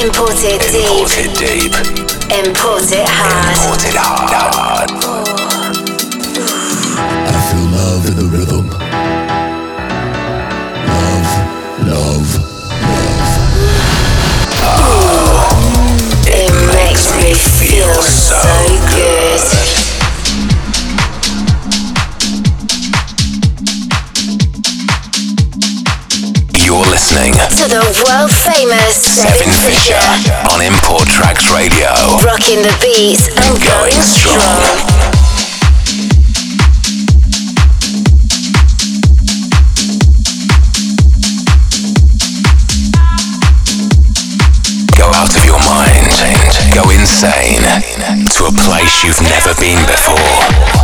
Imported deep. Imported deep. Import it hard. Imported hard. I feel love in the rhythm. Love, love, love. It makes me feel so good. You're listening To the world famous Seven Fisher on Import Tracks Radio. Rocking the beats and Going strong. strong. Go out of your mind. Go insane. To a place you've never been before.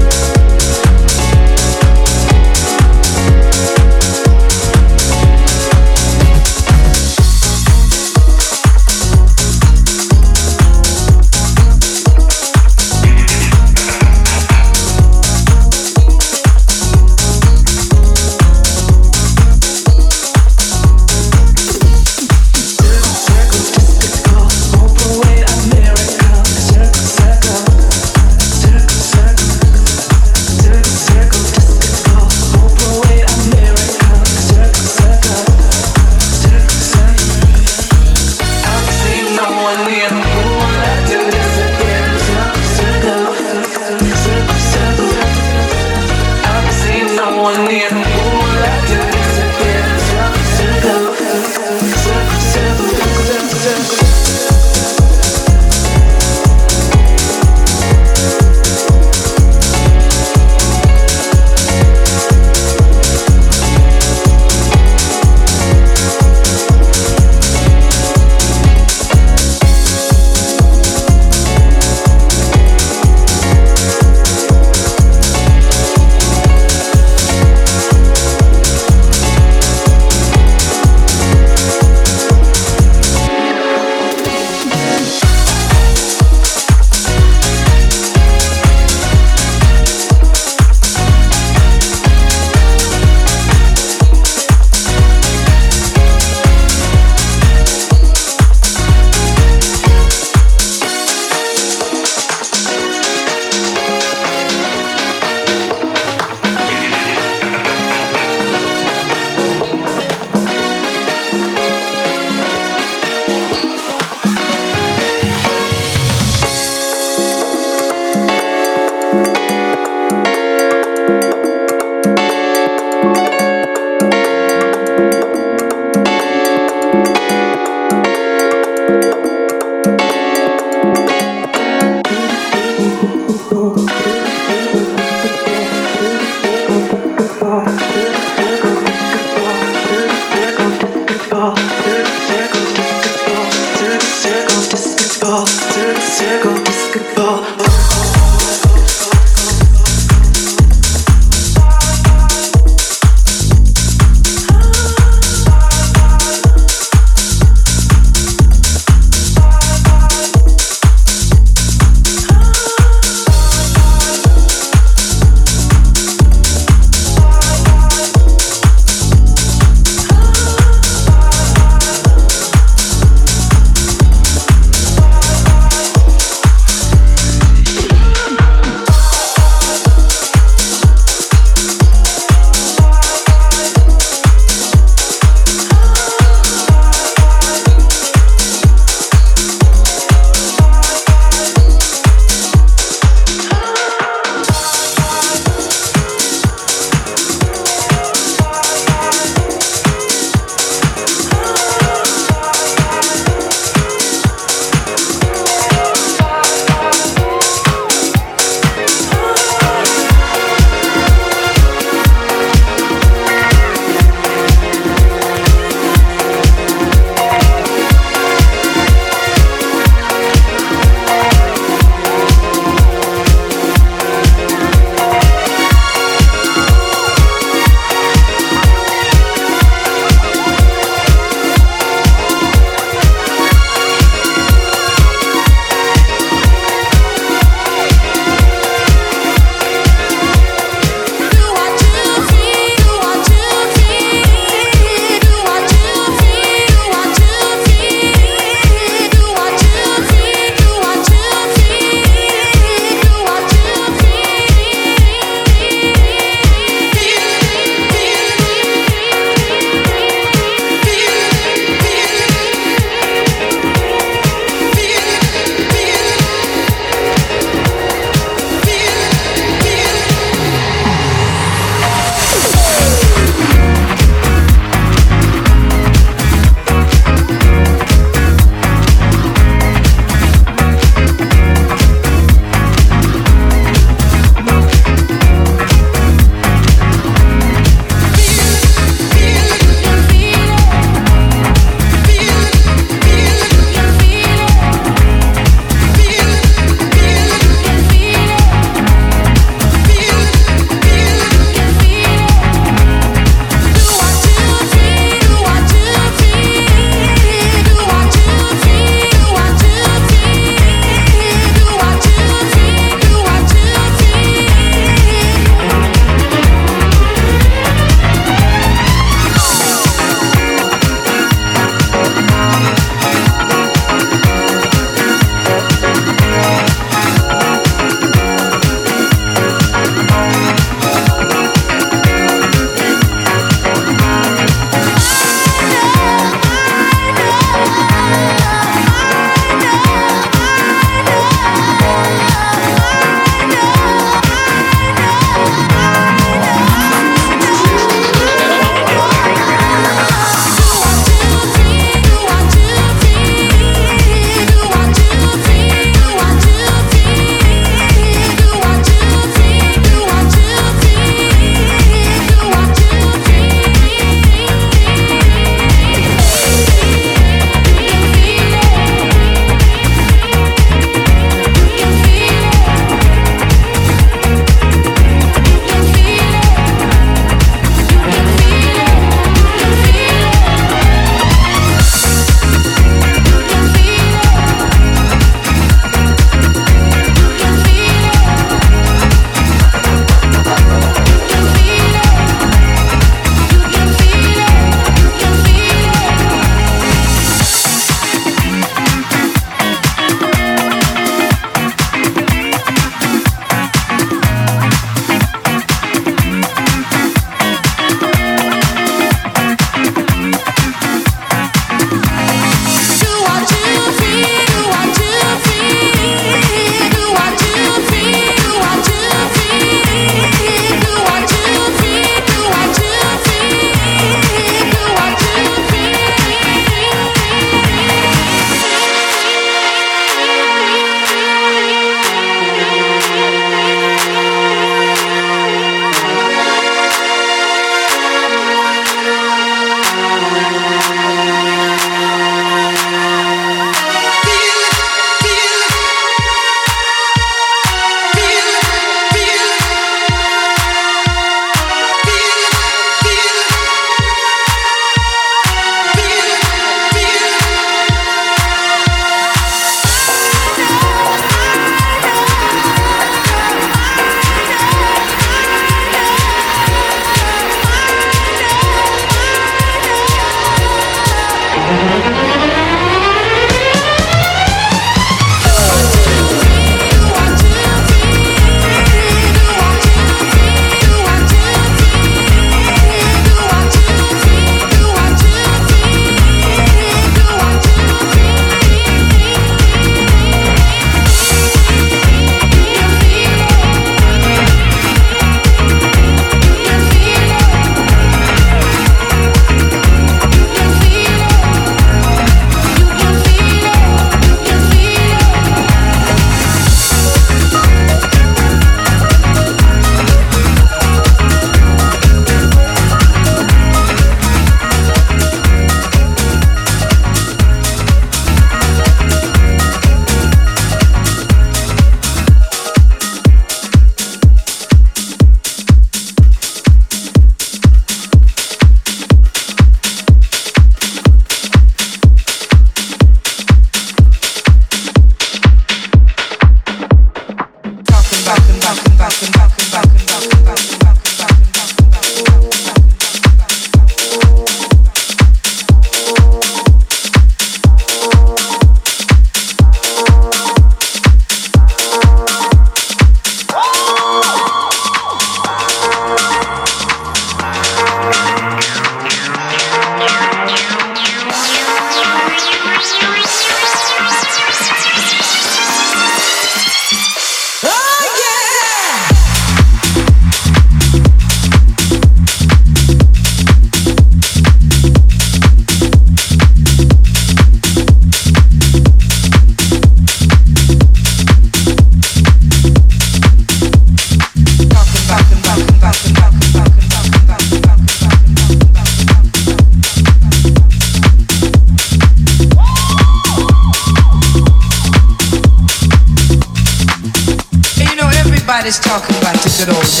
Talking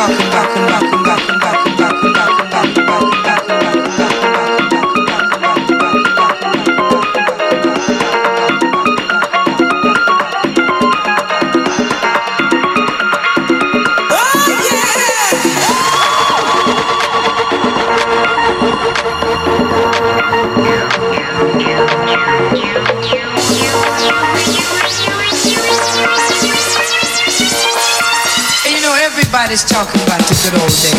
talk about. good old days.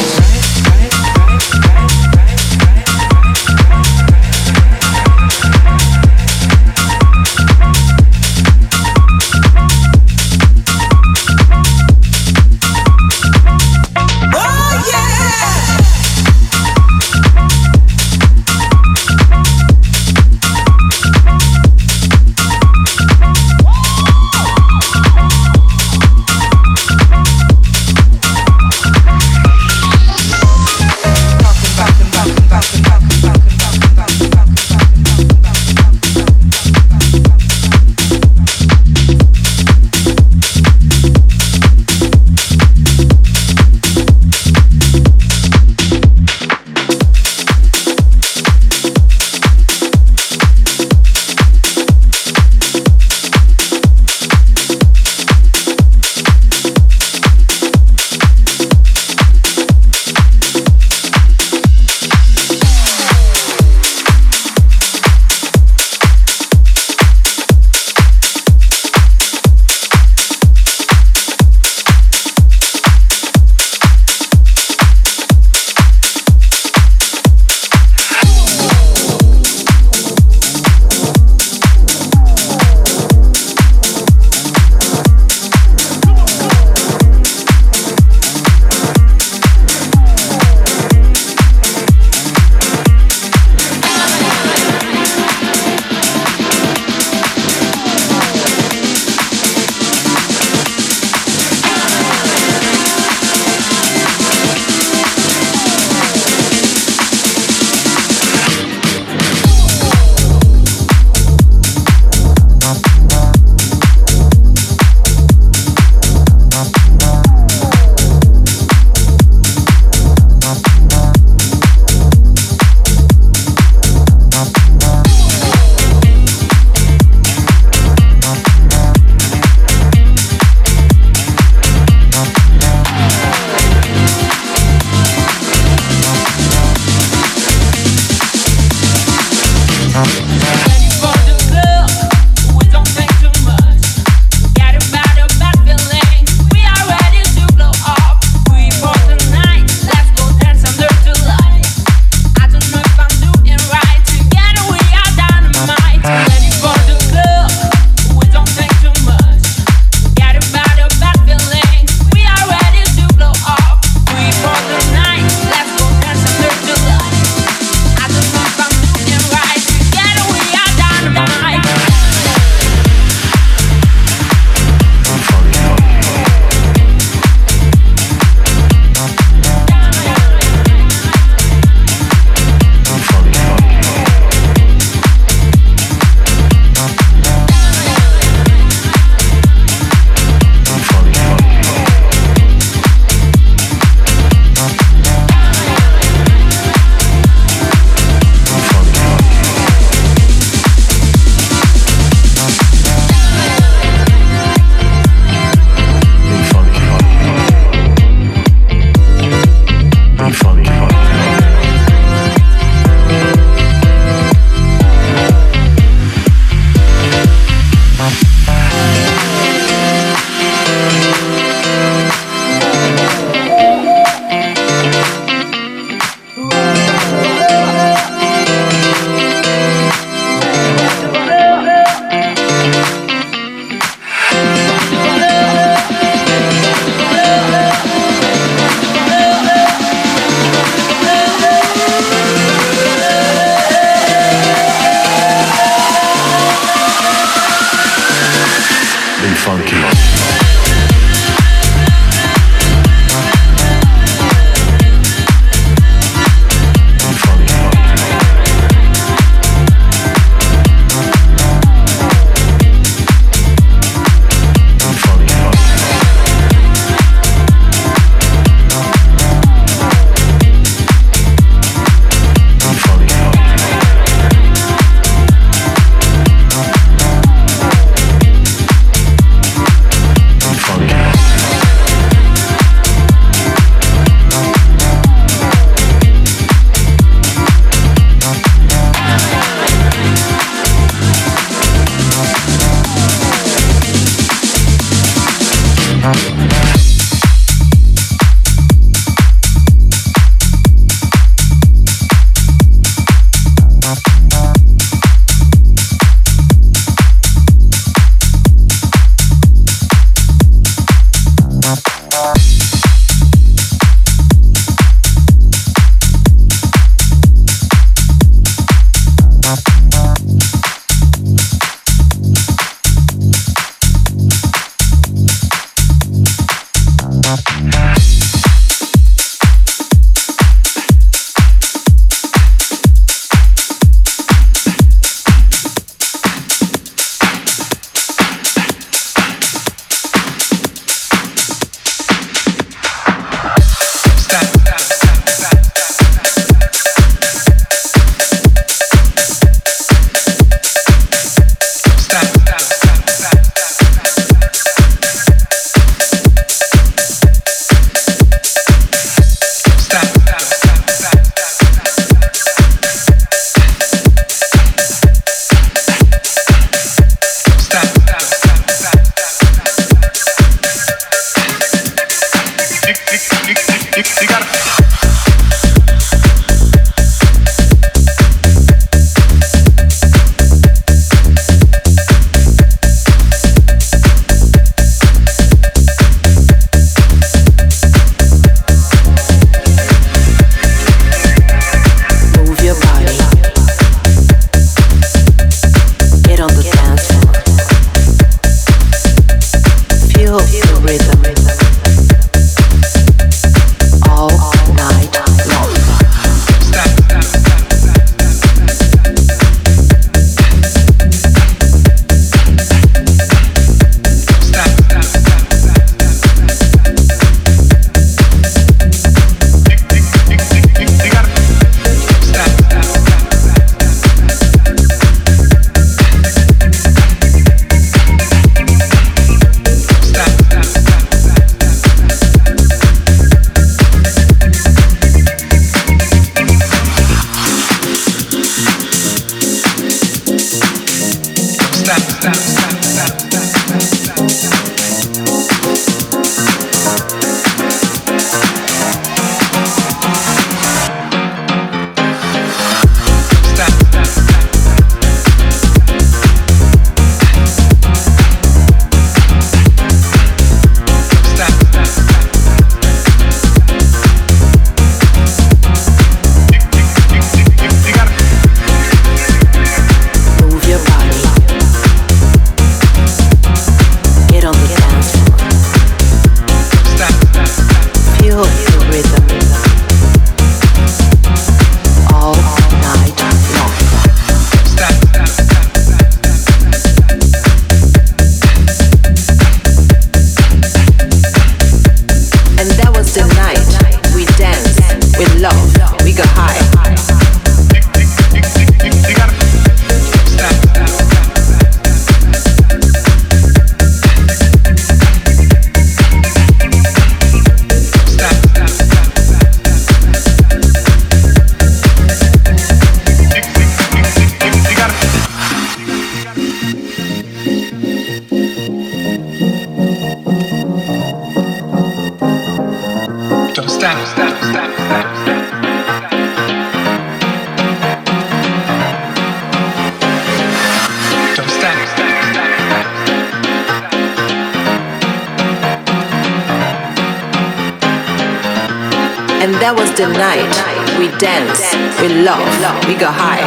that was the night. We danced, we loved, we got high.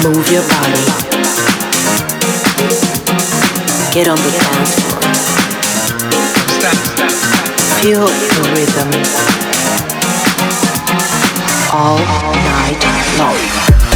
Move your body. Get on the dance floor. Feel the rhythm all night long.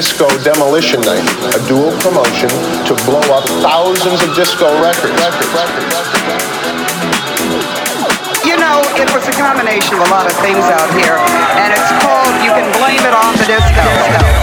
Disco Demolition Night, a dual promotion to blow up thousands of disco records. You know, it was a combination of a lot of things out here, and it's called You Can Blame It on the Disco.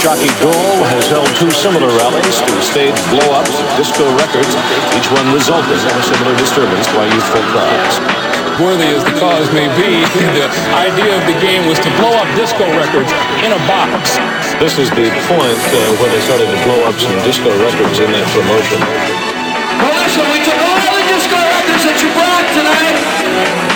Jockey Dahl has held two similar rallies to stage blow-ups of disco records, each one resulting in a similar disturbance by youthful crowds. Worthy as the cause may be, the idea of the game was to blow up disco records in a box. This is the point uh, where they started to blow up some disco records in that promotion. Well, listen, we took all the disco records that you brought tonight.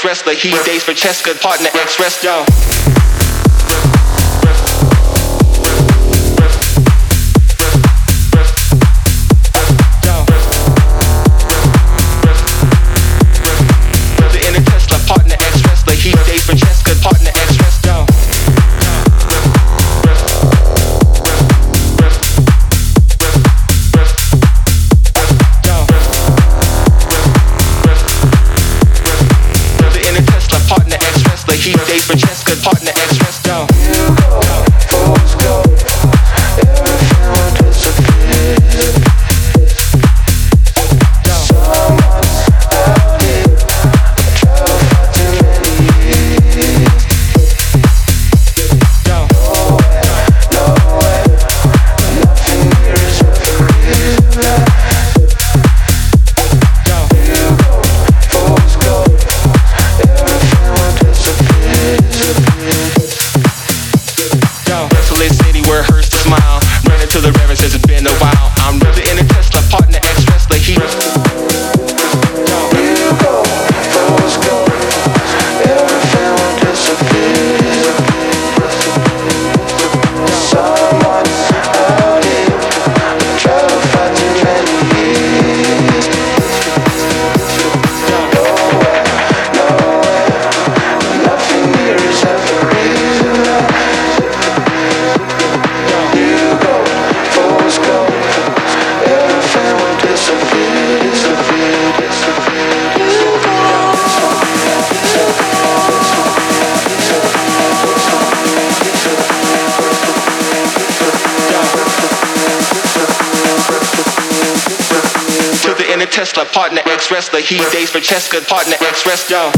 ex-wrestler, he dates for Cheska, partner ex-wrestler. He dates for Cheska, partner, express, yo.